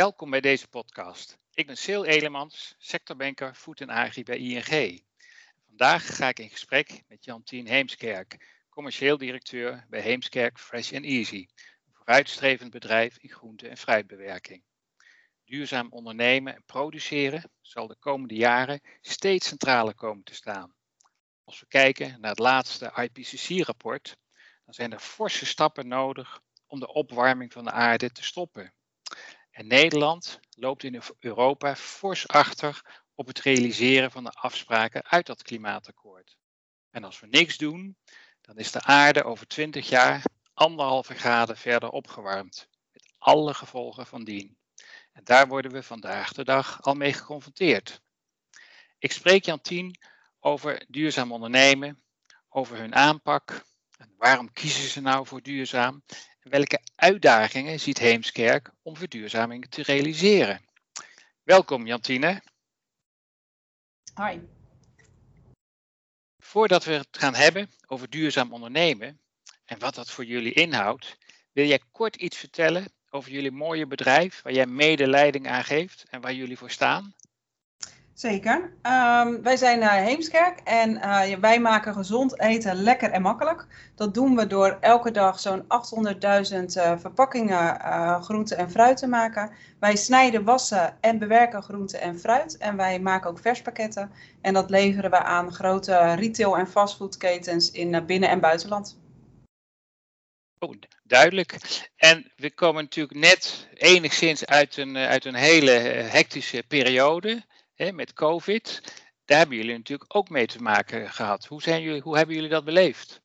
Welkom bij deze podcast. Ik ben Sil Elemans, sectorbanker Food en Agri bij ING. Vandaag ga ik in gesprek met Jantien Heemskerk, commercieel directeur bij Heemskerk Fresh and Easy, een vooruitstrevend bedrijf in groente- en fruitbewerking. Duurzaam ondernemen en produceren zal de komende jaren steeds centraler komen te staan. Als we kijken naar het laatste IPCC-rapport, dan zijn er forse stappen nodig om de opwarming van de aarde te stoppen. En Nederland loopt in Europa fors achter op het realiseren van de afspraken uit dat klimaatakkoord. En als we niks doen, dan is de aarde over 20 jaar anderhalve graden verder opgewarmd, met alle gevolgen van dien. En daar worden we vandaag de dag al mee geconfronteerd. Ik spreek Jantien over duurzaam ondernemen, over hun aanpak. En waarom kiezen ze nou voor duurzaam? Welke uitdagingen ziet Heemskerk om verduurzaming te realiseren? Welkom Jantine. Hi. Voordat we het gaan hebben over duurzaam ondernemen en wat dat voor jullie inhoudt, wil jij kort iets vertellen over jullie mooie bedrijf waar jij medeleiding aan geeft en waar jullie voor staan? Zeker. Um, wij zijn uh, Heemskerk en uh, wij maken gezond eten lekker en makkelijk. Dat doen we door elke dag zo'n 800.000 uh, verpakkingen groente en fruit te maken. Wij snijden, wassen en bewerken groente en fruit. En wij maken ook verspakketten. En dat leveren we aan grote retail- en fastfoodketens in binnen- en buitenland. Oh, duidelijk. En we komen natuurlijk net enigszins uit een, uit een hele hectische periode met COVID. Daar hebben jullie natuurlijk ook mee te maken gehad. Hoe, zijn jullie, hoe hebben jullie dat beleefd?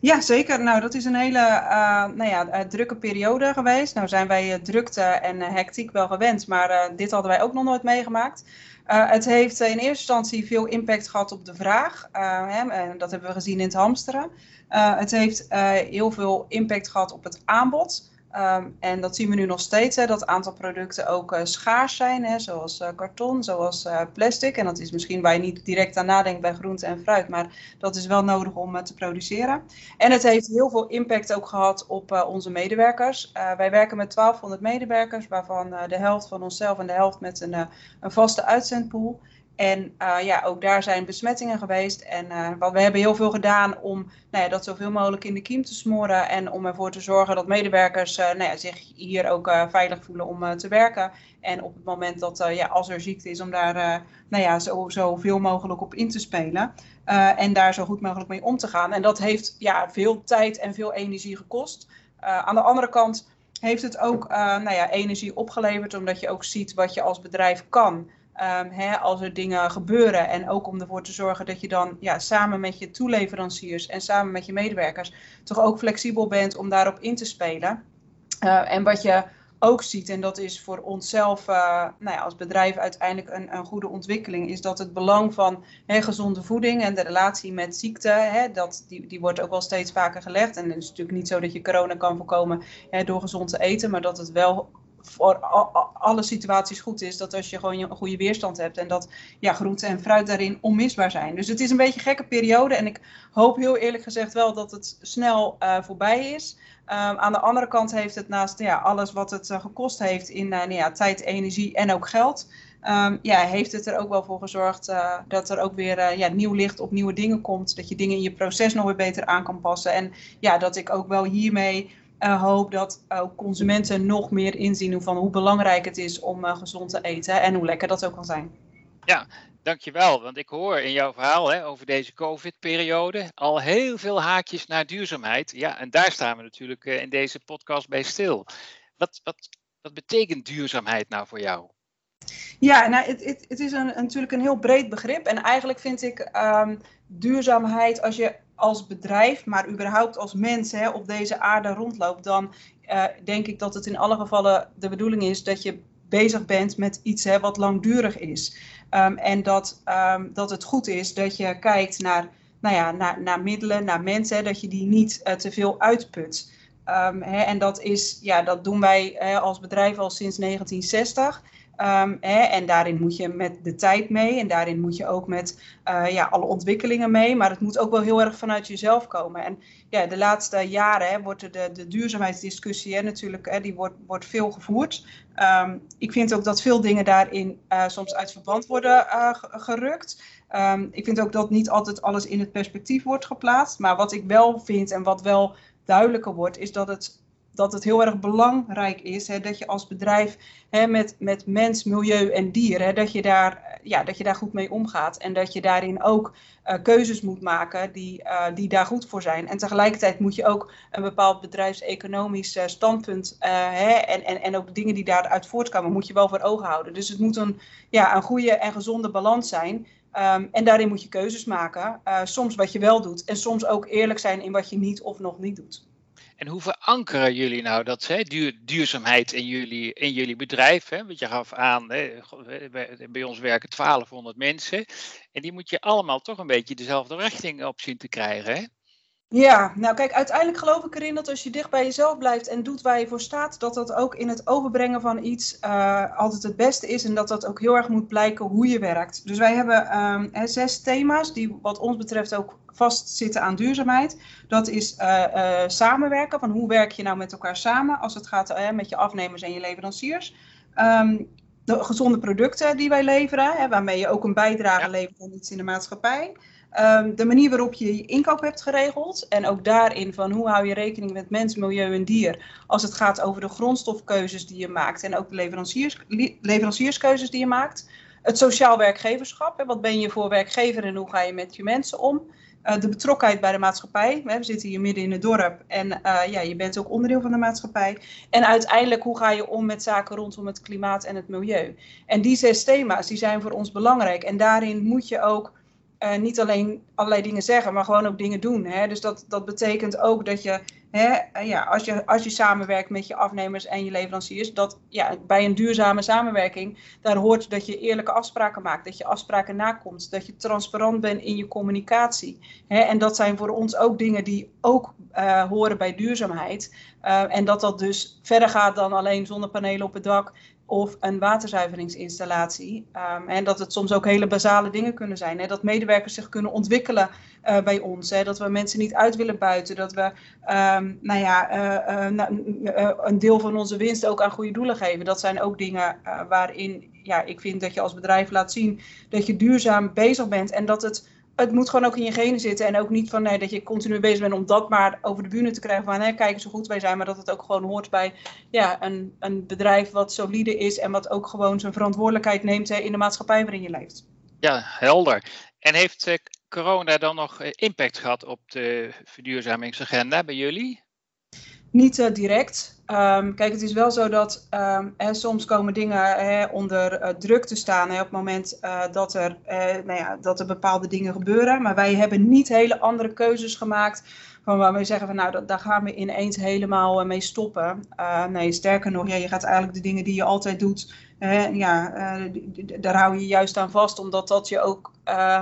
Ja, zeker. Nou, dat is een hele uh, nou ja, drukke periode geweest. Nou zijn wij uh, drukte en hectiek wel gewend, maar dit hadden wij ook nog nooit meegemaakt. het heeft in eerste instantie veel impact gehad op de vraag. Hè, en dat hebben we gezien in het hamsteren. het heeft heel veel impact gehad op het aanbod. Um, en dat zien we nu nog steeds, hè, dat aantal producten ook uh, schaars zijn, hè, zoals uh, karton, zoals uh, plastic. En dat is misschien waar je niet direct aan nadenkt bij groente en fruit, maar dat is wel nodig om te produceren. En het heeft heel veel impact ook gehad op onze medewerkers. wij werken met 1200 medewerkers, waarvan de helft van onszelf en de helft met een, een vaste uitzendpool. En uh, ja, ook daar zijn besmettingen geweest. En uh, wat we hebben heel veel gedaan om nou ja, dat zoveel mogelijk in de kiem te smoren. En om ervoor te zorgen dat medewerkers uh, nou ja, zich hier ook veilig voelen om te werken. En op het moment dat, ja, als er ziekte is, om daar nou ja, zo, zoveel mogelijk op in te spelen. en daar zo goed mogelijk mee om te gaan. En dat heeft ja, veel tijd en veel energie gekost. aan de andere kant heeft het ook nou ja, energie opgeleverd, omdat je ook ziet wat je als bedrijf kan. Um, hè, als er dingen gebeuren. En ook om ervoor te zorgen dat je dan ja, samen met je toeleveranciers en samen met je medewerkers toch ook flexibel bent om daarop in te spelen. Uh, en wat je ook ziet, en dat is voor onszelf uh, nou ja, als bedrijf uiteindelijk een, een, goede ontwikkeling, is dat het belang van hè, gezonde voeding en de relatie met ziekte, hè, dat, die, die wordt ook wel steeds vaker gelegd. En het is natuurlijk niet zo dat je corona kan voorkomen hè, door gezond te eten, maar dat het wel voor alle situaties goed is. Dat als je gewoon een goede weerstand hebt en dat ja, groente en fruit daarin onmisbaar zijn. Dus het is een beetje een gekke periode. En ik hoop heel eerlijk gezegd wel dat het snel uh, voorbij is. Um, aan de andere kant heeft het naast ja, alles wat het uh, gekost heeft in uh, nou ja, tijd, energie en ook geld. Um, ja, heeft het er ook wel voor gezorgd dat er ook weer ja, nieuw licht op nieuwe dingen komt. Dat je dingen in je proces nog weer beter aan kan passen. En ja, dat ik ook wel hiermee uh, hoop dat ook consumenten nog meer inzien van hoe belangrijk het is om uh, gezond te eten en hoe lekker dat ook kan zijn. Ja, dankjewel. Want ik hoor in jouw verhaal hè, over deze COVID-periode al heel veel haakjes naar duurzaamheid. Ja, en daar staan we natuurlijk uh, in deze podcast bij stil. Wat, wat, wat betekent duurzaamheid nou voor jou? Ja, nou, het, het, het is een, natuurlijk een heel breed begrip. En eigenlijk vind ik um, duurzaamheid, als je als bedrijf, maar überhaupt als mens hè, op deze aarde rondloopt, dan uh, denk ik dat het in alle gevallen de bedoeling is dat je bezig bent met iets hè, wat langdurig is. Um, en dat, um, dat het goed is dat je kijkt naar, nou ja, naar, naar middelen, naar mensen, dat je die niet uh, te veel uitput. Um, hè, en dat, is, ja, dat doen wij hè, als bedrijf al sinds 1960. Ehm, hè, en daarin moet je met de tijd mee en daarin moet je ook met uh, ja, alle ontwikkelingen mee. Maar het moet ook wel heel erg vanuit jezelf komen. En ja, de laatste jaren hè, wordt de, de duurzaamheidsdiscussie hè, natuurlijk, hè, die wordt, wordt veel gevoerd. Um, ik vind ook dat veel dingen daarin uh, soms uit verband worden uh, gerukt. Um, ik vind ook dat niet altijd alles in het perspectief wordt geplaatst. Maar wat ik wel vind en wat wel duidelijker wordt, is dat het dat het heel erg belangrijk is hè, dat je als bedrijf hè, met, met mens, milieu en dier, hè, dat, je daar, ja, dat je daar goed mee omgaat. En dat je daarin ook uh, keuzes moet maken die, uh, die daar goed voor zijn. En tegelijkertijd moet je ook een bepaald bedrijfseconomisch uh, standpunt hè, en, en, en ook dingen die daaruit voortkomen, moet je wel voor ogen houden. Dus het moet een, ja, een goede en gezonde balans zijn. Um, en daarin moet je keuzes maken. soms wat je wel doet en soms ook eerlijk zijn in wat je niet of nog niet doet. En hoe verankeren jullie nou dat hè, duur, duurzaamheid in jullie, in jullie bedrijf? Hè? Want je gaf aan, hè, bij ons werken 1200 mensen. En die moet je allemaal toch een beetje dezelfde richting op zien te krijgen. Ja, nou kijk, uiteindelijk geloof ik erin dat als je dicht bij jezelf blijft en doet waar je voor staat, dat dat ook in het overbrengen van iets uh, altijd het beste is en dat dat ook heel erg moet blijken hoe je werkt. Dus wij hebben um, zes thema's die wat ons betreft ook vastzitten aan duurzaamheid. Dat is uh, uh, samenwerken, van hoe werk je nou met elkaar samen als het gaat met je afnemers en je leveranciers. Um, de gezonde producten die wij leveren, hè, waarmee je ook een bijdrage ja. levert aan iets in de maatschappij. Um, de manier waarop je je inkoop hebt geregeld. En ook daarin van hoe hou je rekening met mens, milieu en dier. Als het gaat over de grondstofkeuzes die je maakt. En ook de leveranciers, leverancierskeuzes die je maakt. Het sociaal werkgeverschap. Hè, wat ben je voor werkgever en hoe ga je met je mensen om? Uh, de betrokkenheid bij de maatschappij. We zitten hier midden in het dorp en uh, ja, je bent ook onderdeel van de maatschappij. En uiteindelijk, hoe ga je om met zaken rondom het klimaat en het milieu? En die zes thema's die zijn voor ons belangrijk. En daarin moet je ook uh, niet alleen allerlei dingen zeggen, maar gewoon ook dingen doen. Hè? Dus dat, dat betekent ook dat je, hè, ja, als je, als je samenwerkt met je afnemers en je leveranciers, dat ja, bij een duurzame samenwerking, daar hoort dat je eerlijke afspraken maakt, dat je afspraken nakomt, dat je transparant bent in je communicatie. Hè? En dat zijn voor ons ook dingen die ook uh, horen bij duurzaamheid. En dat dat dus verder gaat dan alleen zonnepanelen op het dak of een waterzuiveringsinstallatie. Um, en dat het soms ook hele basale dingen kunnen zijn. Hè? Dat medewerkers zich kunnen ontwikkelen uh, bij ons. Hè? Dat we mensen niet uit willen buiten. Dat we um, nou ja, uh, uh, een deel van onze winst ook aan goede doelen geven. Dat zijn ook dingen waarin ja, ik vind dat je als bedrijf laat zien dat je duurzaam bezig bent. En dat het het moet gewoon ook in je genen zitten. En ook niet van nee, dat je continu bezig bent om dat maar over de bühne te krijgen. Van hè, kijk eens hoe goed wij zijn. Maar dat het ook gewoon hoort bij ja, een, een bedrijf wat solide is. En wat ook gewoon zijn verantwoordelijkheid neemt hè, in de maatschappij waarin je leeft. Ja, helder. En heeft eh, corona dan nog eh, impact gehad op de verduurzamingsagenda bij jullie? Niet uh, direct. Um, kijk, het is wel zo dat um, hè, soms komen dingen hè, onder uh, druk te staan hè, op het moment uh, dat, er, nou ja, dat er bepaalde dingen gebeuren. Maar wij hebben niet hele andere keuzes gemaakt van waar we zeggen van nou, daar gaan we ineens helemaal mee stoppen. nee, sterker nog, ja, je gaat eigenlijk de dingen die je altijd doet, ja, daar hou je juist aan vast, omdat dat je ook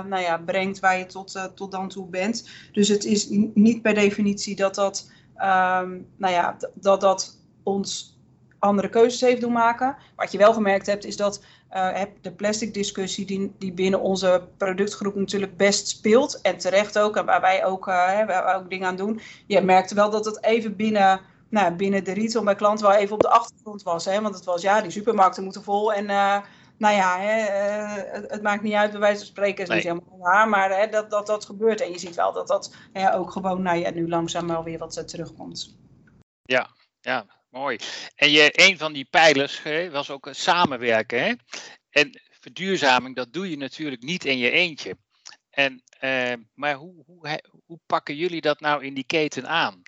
nou ja, brengt waar je tot, tot dan toe bent. Dus het is niet per definitie dat dat um, nou ja, dat dat ons andere keuzes heeft doen maken. Wat je wel gemerkt hebt, is dat uh, de plastic discussie die, die binnen onze productgroep natuurlijk best speelt. En terecht ook, en waar wij ook, wij ook dingen aan doen. Je merkte wel dat het even binnen, nou, binnen de retail bij klanten wel even op de achtergrond was. Hè? Want het was, ja, die supermarkten moeten vol en... Uh, nou ja, hè, het, het, maakt niet uit, bij wijze van spreken is nee. niet helemaal waar, maar hè, dat, dat dat gebeurt. En je ziet wel dat dat hè, ook gewoon, nou ja, nu langzaam wel weer wat terugkomt. Ja, ja, mooi. En je, een van die pijlers hè, was ook samenwerken. Hè? En verduurzaming, dat doe je natuurlijk niet in je eentje. En, uh, maar hoe, hoe, hoe pakken jullie dat nou in die keten aan?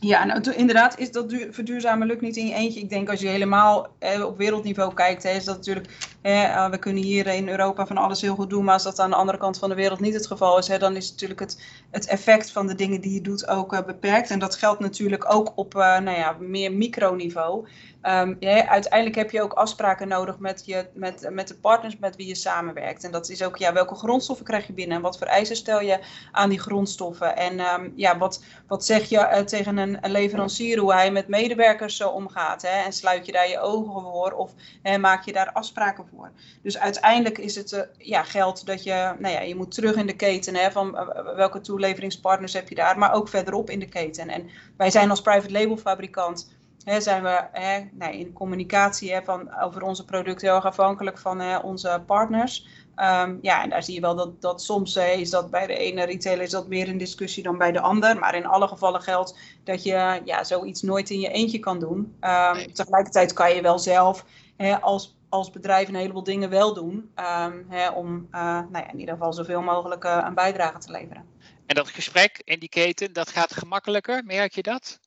Ja, nou, inderdaad is dat verduurzamen lukt niet in je eentje. Ik denk als je helemaal eh, op wereldniveau kijkt, hè, is dat natuurlijk, eh, we kunnen hier in Europa van alles heel goed doen, maar als dat aan de andere kant van de wereld niet het geval is, hè, dan is natuurlijk het, het effect van de dingen die je doet ook uh, beperkt. En dat geldt natuurlijk ook op nou ja, meer microniveau. Um, ja, uiteindelijk heb je ook afspraken nodig met, je, met, met de partners met wie je samenwerkt. En dat is ook, ja, welke grondstoffen krijg je binnen? En wat voor eisen stel je aan die grondstoffen? En um, ja, wat, wat zeg je uh, tegen een, leverancier, hoe hij met medewerkers uh, omgaat? Hè? En sluit je daar je ogen voor of hè, maak je daar afspraken voor? Dus uiteindelijk is het uh, ja, geld dat je, nou ja, je moet terug in de keten, hè, van welke toeleveringspartners heb je daar, maar ook verderop in de keten. En wij zijn als private label fabrikant hè, zijn we hè, nou, in communicatie hè, van, over onze producten heel erg afhankelijk van hè, onze partners. Um, ja, en daar zie je wel dat, dat soms is dat bij de ene retailer is dat meer een discussie dan bij de ander. Maar in alle gevallen geldt dat je ja, zoiets nooit in je eentje kan doen. Um, Tegelijkertijd kan je wel zelf hè, als, als bedrijf een heleboel dingen wel doen. Um, hè, om uh, nou ja, in ieder geval zoveel mogelijk uh, een bijdrage te leveren. En dat gesprek in die keten, dat gaat gemakkelijker, merk je dat?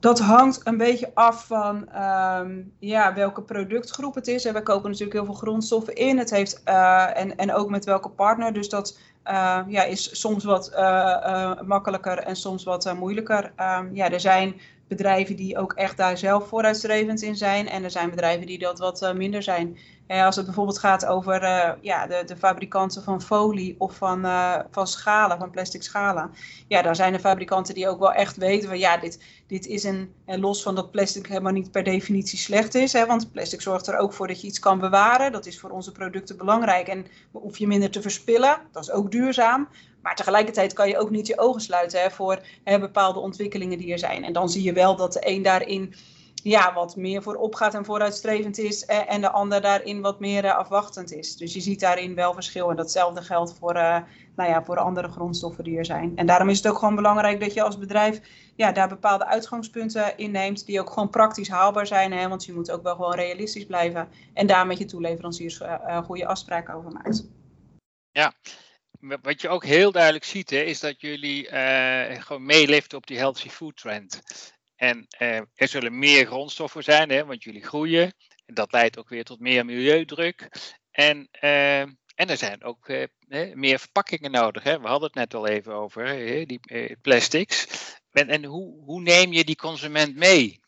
Dat hangt een beetje af van um, ja, welke productgroep het is. En we kopen natuurlijk heel veel grondstoffen in. Het heeft, uh, en, en ook met welke partner. Dus dat uh, ja, is soms wat uh, makkelijker en soms wat moeilijker. Um, ja, er zijn bedrijven die ook echt daar zelf vooruitstrevend in zijn. En er zijn bedrijven die dat wat minder zijn. En als het bijvoorbeeld gaat over uh, ja, de, de, fabrikanten van folie of van, van schalen, van plastic schalen. Ja, daar zijn er fabrikanten die ook wel echt weten van ja, dit, dit is een, en los van dat plastic helemaal niet per definitie slecht is. Hè, want plastic zorgt er ook voor dat je iets kan bewaren. Dat is voor onze producten belangrijk en hoef je minder te verspillen. Dat is ook duurzaam. Maar tegelijkertijd kan je ook niet je ogen sluiten hè, voor hè, bepaalde ontwikkelingen die er zijn. En dan zie je wel dat de een daarin ja, wat meer voorop gaat en vooruitstrevend is. Eh, en de ander daarin wat meer eh, afwachtend is. Dus je ziet daarin wel verschil. En datzelfde geldt voor, uh, nou ja, voor andere grondstoffen die er zijn. En daarom is het ook gewoon belangrijk dat je als bedrijf ja, daar bepaalde uitgangspunten inneemt. Die ook gewoon praktisch haalbaar zijn. Hè, want je moet ook wel gewoon realistisch blijven. En daar met je toeleveranciers goede afspraken over maakt. Ja, wat je ook heel duidelijk ziet, hè, is dat jullie uh, gewoon meeliften op die healthy food trend. En uh, er zullen meer grondstoffen zijn, hè, want jullie groeien. En dat leidt ook weer tot meer milieudruk. En, uh, en er zijn ook meer verpakkingen nodig. Hè. We hadden het net al even over, hè, die plastics. En, en hoe, hoe neem je die consument mee?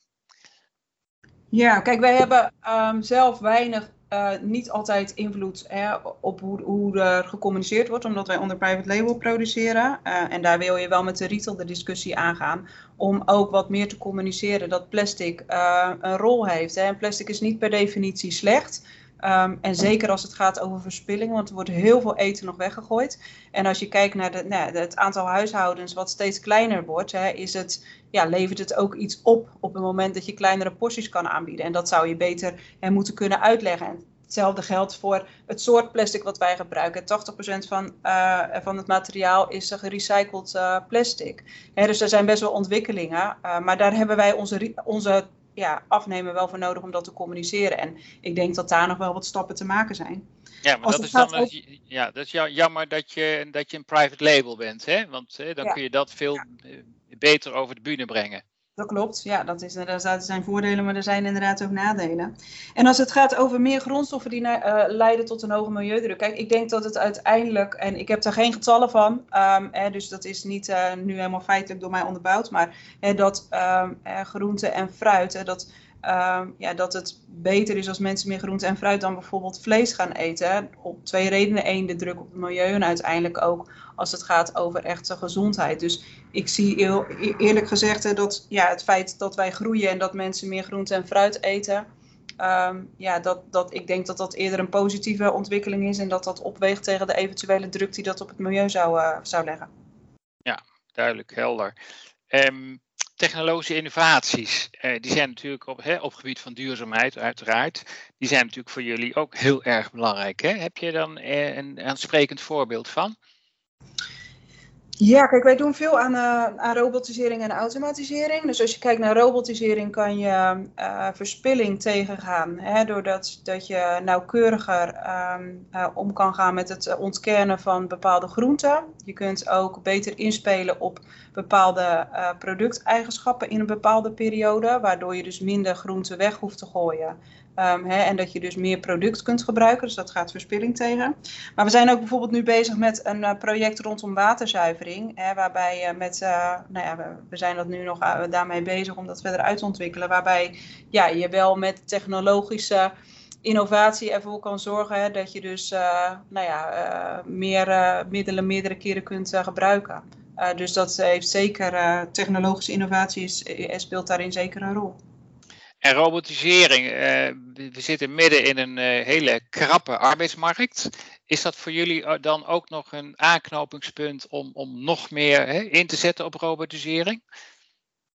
Ja, kijk, wij hebben um, zelf weinig uh, niet altijd invloed hè, op hoe, hoe, er gecommuniceerd wordt, omdat wij onder private label produceren. Uh, en daar wil je wel met de retail de discussie aangaan om ook wat meer te communiceren dat plastic uh, een rol heeft. Hè. En plastic is niet per definitie slecht. Um, en zeker als het gaat over verspilling, want er wordt heel veel eten nog weggegooid. En als je kijkt naar de, nou, het aantal huishoudens wat steeds kleiner wordt, hè, is het, ja, levert het ook iets op op het moment dat je kleinere porties kan aanbieden. En dat zou je beter hè, moeten kunnen uitleggen. En hetzelfde geldt voor het soort plastic wat wij gebruiken. 80% van, uh, van het materiaal is gerecycled uh, plastic. Hè, dus er zijn best wel ontwikkelingen. Uh, maar daar hebben wij onze, onze ja, afnemen wel voor nodig om dat te communiceren. En ik denk dat daar nog wel wat stappen te maken zijn. Ja, maar dat is, dan, ook... ja, dat is jammer dat je, dat je een private label bent. Hè? Want hè, dan ja. kun je dat veel ja. beter over de bühne brengen. Dat klopt, ja, dat is, er zijn voordelen, maar er zijn inderdaad ook nadelen. En als het gaat over meer grondstoffen die uh, leiden tot een hoge milieudruk. Kijk, ik denk dat het uiteindelijk, en ik heb daar geen getallen van, hè, dus dat is niet uh, nu helemaal feitelijk door mij onderbouwd, maar dat um, groente en fruit, dat um, ja, dat het beter is als mensen meer groente en fruit dan bijvoorbeeld vlees gaan eten. Op twee redenen. Eén, de druk op het milieu en uiteindelijk ook als het gaat over echte gezondheid. Dus ik zie e-, eerlijk gezegd dat ja, het feit dat wij groeien en dat mensen meer groente en fruit eten. Um, ja, dat, dat, ik denk dat dat eerder een positieve ontwikkeling is en dat dat opweegt tegen de eventuele druk die dat op het milieu zou, uh, zou leggen. Ja, duidelijk, helder. Um, technologische innovaties, eh, die zijn natuurlijk op, hè, op gebied van duurzaamheid uiteraard, die zijn natuurlijk voor jullie ook heel erg belangrijk. Hè? Heb je dan eh, een aansprekend voorbeeld van? Ja, kijk, wij doen veel aan, uh, aan robotisering en automatisering. Dus als je kijkt naar robotisering, kan je uh, verspilling tegengaan. Hè, doordat dat je nauwkeuriger um, uh, om kan gaan met het ontkernen van bepaalde groenten. Je kunt ook beter inspelen op bepaalde producteigenschappen in een bepaalde periode. Waardoor je dus minder groenten weg hoeft te gooien. Hè, en dat je dus meer product kunt gebruiken. Dus dat gaat verspilling tegen. Maar we zijn ook bijvoorbeeld nu bezig met een project rondom waterzuivering. Hè, waarbij met, nou ja, we, zijn dat nu nog daarmee bezig om dat verder uit te ontwikkelen. Waarbij ja, je wel met technologische innovatie ervoor kan zorgen hè, dat je dus uh, nou ja, uh, meer uh, middelen meerdere keren kunt gebruiken. dus dat heeft zeker, technologische innovatie speelt daarin zeker een rol. En robotisering, we zitten midden in een hele krappe arbeidsmarkt. Is dat voor jullie dan ook nog een aanknopingspunt om, om nog meer hè, in te zetten op robotisering?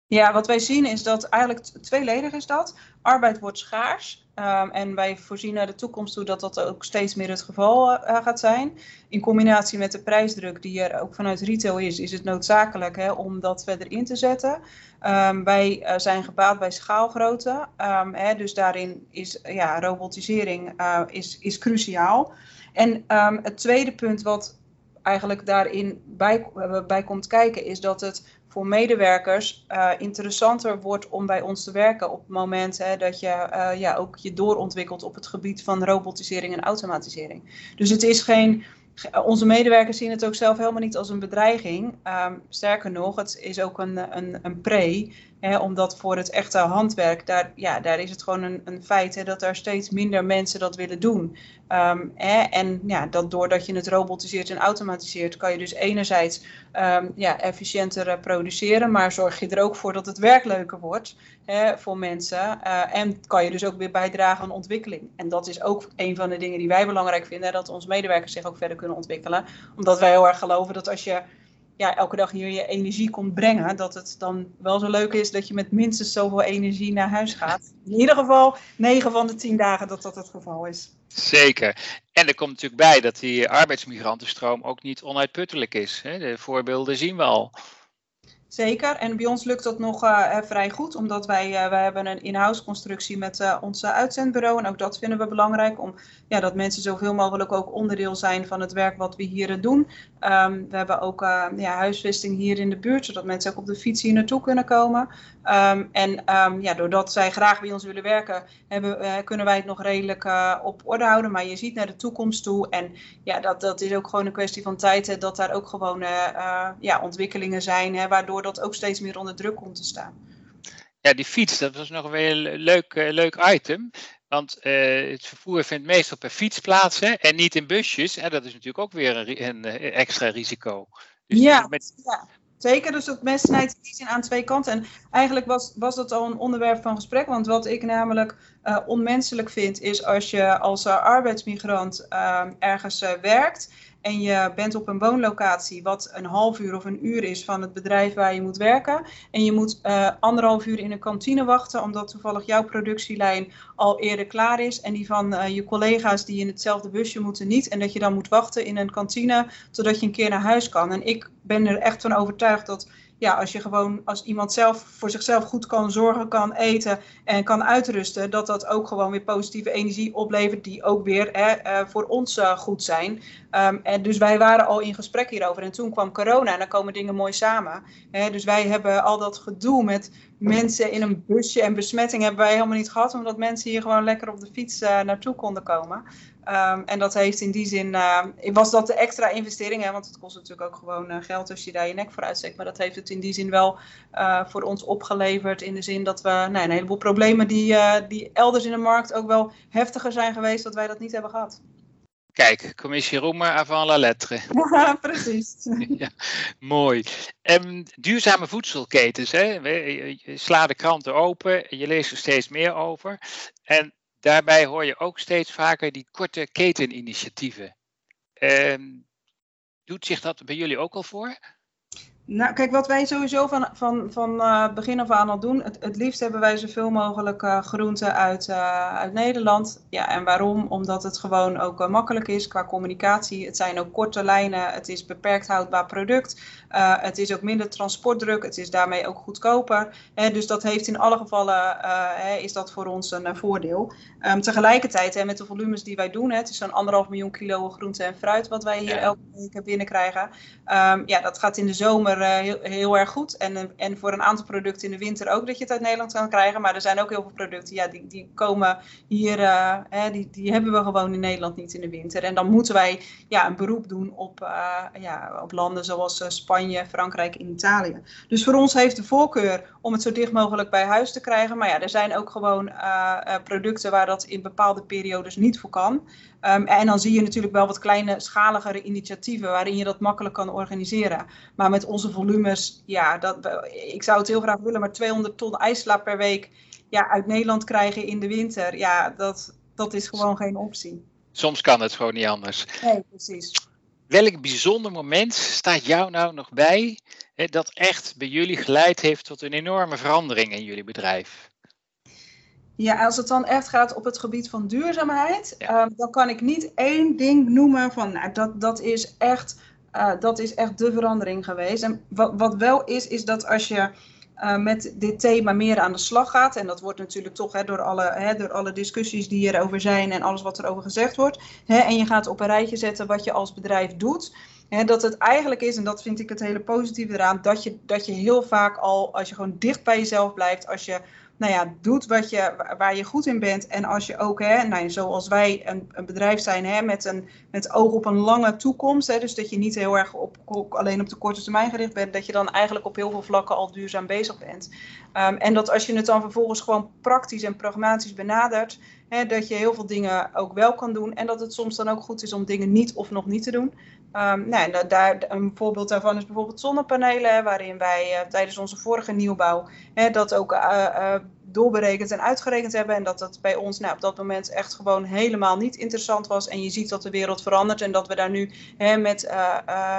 Ja, wat wij zien is dat eigenlijk tweeledig is dat. Arbeid wordt schaars. Um, en wij voorzien naar de toekomst toe dat dat ook steeds meer het geval uh, gaat zijn. In combinatie met de prijsdruk die er ook vanuit retail is, is het noodzakelijk hè, om dat verder in te zetten. Um, wij uh, zijn gebaat bij schaalgrootte. Um, hè, dus daarin is ja, robotisering is, is cruciaal. En het tweede punt wat eigenlijk daarin bij, bij komt kijken, is dat het voor medewerkers uh, interessanter wordt om bij ons te werken op het moment hè, dat je uh, ja, ook je doorontwikkelt op het gebied van robotisering en automatisering. Dus het is geen. Onze medewerkers zien het ook zelf helemaal niet als een bedreiging. Um, sterker nog, het is ook een, een, een pre. Omdat voor het echte handwerk, daar, ja, daar is het gewoon een, een feit dat er steeds minder mensen dat willen doen. Hè, en ja, dat doordat je het robotiseert en automatiseert, kan je dus enerzijds um, ja, efficiënter uh, produceren, maar zorg je er ook voor dat het werk leuker wordt voor mensen. Uh, en kan je dus ook weer bijdragen aan ontwikkeling. En dat is ook een van de dingen die wij belangrijk vinden, dat onze medewerkers zich ook verder kunnen ontwikkelen. Omdat wij heel erg geloven dat als je ja, elke dag hier je energie komt brengen, dat het dan wel zo leuk is dat je met minstens zoveel energie naar huis gaat. In ieder geval 9 van de 10 dagen dat dat het geval is. Zeker. En er komt natuurlijk bij dat die arbeidsmigrantenstroom ook niet onuitputtelijk is. De voorbeelden zien we al. Zeker. En bij ons lukt dat nog uh, vrij goed, omdat wij, uh, wij hebben een in-house constructie met uh, ons uitzendbureau. En ook dat vinden we belangrijk, om ja, dat mensen zoveel mogelijk ook onderdeel zijn van het werk wat we hier doen. Um, we hebben ook ja, huisvesting hier in de buurt, zodat mensen ook op de fiets hier naartoe kunnen komen. Um, en um, ja, doordat zij graag bij ons willen werken, hebben, kunnen wij het nog redelijk op orde houden. Maar je ziet naar de toekomst toe. En ja, dat, dat is ook gewoon een kwestie van tijd, hè, dat daar ook gewoon ja, ontwikkelingen zijn, hè, waardoor dat ook steeds meer onder druk komt te staan. Ja, die fiets, dat was nog weer een leuk, uh, leuk item. Want uh, het vervoer vindt meestal per fiets plaats hè, en niet in busjes. En dat is natuurlijk ook weer een, een, een extra risico. Dus ja, met... ja, zeker. Dus het mes snijdt in zin aan twee kanten. En eigenlijk was, was dat al een onderwerp van gesprek. Want wat ik namelijk uh, onmenselijk vind, is als je als arbeidsmigrant ergens werkt en je bent op een woonlocatie wat een half uur of een uur is van het bedrijf waar je moet werken. En je moet uh, anderhalf uur in een kantine wachten omdat toevallig jouw productielijn al eerder klaar is. En die van uh, je collega's die in hetzelfde busje moeten niet. En dat je dan moet wachten in een kantine totdat je een keer naar huis kan. En ik ben er echt van overtuigd dat ja, als je gewoon als iemand zelf voor zichzelf goed kan zorgen, kan eten en kan uitrusten, dat dat ook gewoon weer positieve energie oplevert, die ook weer hè, uh, voor ons uh, goed zijn. Um, en dus wij waren al in gesprek hierover. En toen kwam corona en dan komen dingen mooi samen. Hè, dus wij hebben al dat gedoe met mensen in een busje en besmetting hebben wij helemaal niet gehad, omdat mensen hier gewoon lekker op de fiets uh, naartoe konden komen. Um, en dat heeft in die zin, uh, was dat de extra investering, hè, want het kost natuurlijk ook gewoon uh, geld als je daar je nek voor uitsteekt. Maar dat heeft het in die zin wel uh, voor ons opgeleverd. In de zin dat we nou, een heleboel problemen die, die elders in de markt ook wel heftiger zijn geweest, dat wij dat niet hebben gehad. Kijk, commissie Roemer avant la lettre. Ja, precies. ja, mooi. Um, duurzame voedselketens, hè? Je sla de kranten open, je leest er steeds meer over. En daarbij hoor je ook steeds vaker die korte keteninitiatieven. Uh, doet zich dat bij jullie ook al voor? Nou, kijk, wat wij sowieso van, van, van uh, begin af aan al doen, het, het liefst hebben wij zoveel mogelijk uh, groenten uit, uh, uit Nederland. Ja, en waarom? Omdat het gewoon ook makkelijk is qua communicatie. Het zijn ook korte lijnen, het is beperkt houdbaar product. het is ook minder transportdruk, het is daarmee ook goedkoper. Hè, dus dat heeft in alle gevallen, hè, is dat voor ons een voordeel. Um, tegelijkertijd, hè, met de volumes die wij doen, hè, het is zo'n anderhalf miljoen kilo groente en fruit wat wij hier elke week binnenkrijgen. Um, ja, dat gaat in de zomer zomer heel, erg goed. En, en voor een aantal producten in de winter ook dat je het uit Nederland kan krijgen. Maar er zijn ook heel veel producten, ja, die, die komen hier, hè, die, die hebben we gewoon in Nederland niet in de winter. En dan moeten wij ja, een beroep doen op, ja, op landen zoals Spanje, Frankrijk en Italië. Dus voor ons heeft de voorkeur om het zo dicht mogelijk bij huis te krijgen. Maar ja, er zijn ook gewoon producten waar dat in bepaalde periodes niet voor kan. Ehm, en dan zie je natuurlijk wel wat kleine, schaligere initiatieven waarin je dat makkelijk kan organiseren. Maar met onze volumes, ja, dat, ik zou het heel graag willen, maar 200 ton ijsla per week ja, uit Nederland krijgen in de winter, ja, dat, dat is gewoon geen optie. Soms kan het gewoon niet anders. Nee, precies. Welk bijzonder moment staat jou nou nog bij hè, dat echt bij jullie geleid heeft tot een enorme verandering in jullie bedrijf? Ja, als het dan echt gaat op het gebied van duurzaamheid, ehm, dan kan ik niet één ding noemen van nou, dat, dat, is echt, uh, dat is echt de verandering geweest. En wat, wat wel is, is dat als je uh, met dit thema meer aan de slag gaat, en dat wordt natuurlijk toch hè, door, alle, hè, door alle discussies die erover zijn en alles wat erover gezegd wordt, hè, en je gaat op een rijtje zetten wat je als bedrijf doet, dat het eigenlijk is, en dat vind ik het hele positieve eraan, dat je, dat je heel vaak al, als je gewoon dicht bij jezelf blijft, als je nou ja, doet wat je, waar je goed in bent. En als je ook, hè, nou, zoals wij een, een bedrijf zijn hè, met, een, met oog op een lange toekomst. Hè, dus dat je niet heel erg op, alleen op de korte termijn gericht bent. Dat je dan eigenlijk op heel veel vlakken al duurzaam bezig bent. Um, en dat als je het dan vervolgens gewoon praktisch en pragmatisch benadert. Hè, dat je heel veel dingen ook wel kan doen. En dat het soms dan ook goed is om dingen niet of nog niet te doen. Nou, daar, een voorbeeld daarvan is bijvoorbeeld zonnepanelen, waarin wij uh, tijdens onze vorige nieuwbouw hè, dat ook uh, uh, doorberekend en uitgerekend hebben. En dat dat bij ons nou, op dat moment echt gewoon helemaal niet interessant was. En je ziet dat de wereld verandert en dat we daar nu hè, met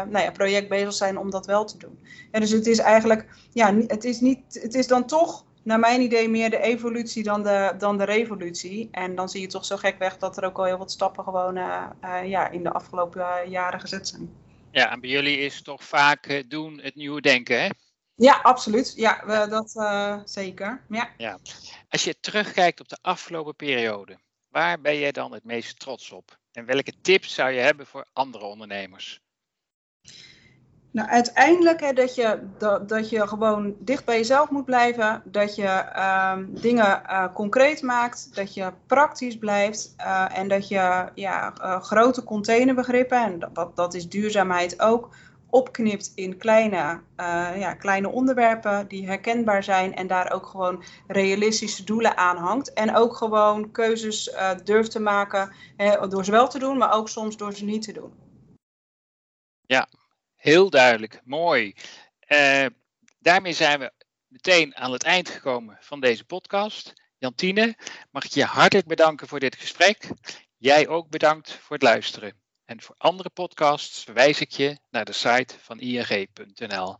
nou ja, project bezig zijn om dat wel te doen. En dus het is eigenlijk, ja, het is, niet, het is dan toch naar mijn idee meer de evolutie dan de, dan de revolutie. En dan zie je toch zo gek weg dat er ook al heel wat stappen gewoon uh, uh, ja, in de afgelopen uh, jaren gezet zijn. Ja, en bij jullie is toch vaak doen het nieuwe denken, hè? Ja, absoluut. Ja, we, dat zeker. Ja. ja. Als je terugkijkt op de afgelopen periode, waar ben jij dan het meest trots op? En welke tips zou je hebben voor andere ondernemers? Nou, uiteindelijk hè, dat, je, dat, dat je gewoon dicht bij jezelf moet blijven. Dat je um, dingen uh, concreet maakt. Dat je praktisch blijft. Uh, en dat je ja, uh, grote containerbegrippen, en dat, dat is duurzaamheid ook, opknipt in kleine, ja, kleine onderwerpen die herkenbaar zijn. En daar ook gewoon realistische doelen aan hangt. En ook gewoon keuzes durft te maken hè, door ze wel te doen, maar ook soms door ze niet te doen. Ja, Heel duidelijk, mooi. Uh, daarmee zijn we meteen aan het eind gekomen van deze podcast. Jantine, mag ik je hartelijk bedanken voor dit gesprek. Jij ook bedankt voor het luisteren. En voor andere podcasts verwijs ik je naar de site van ing.nl.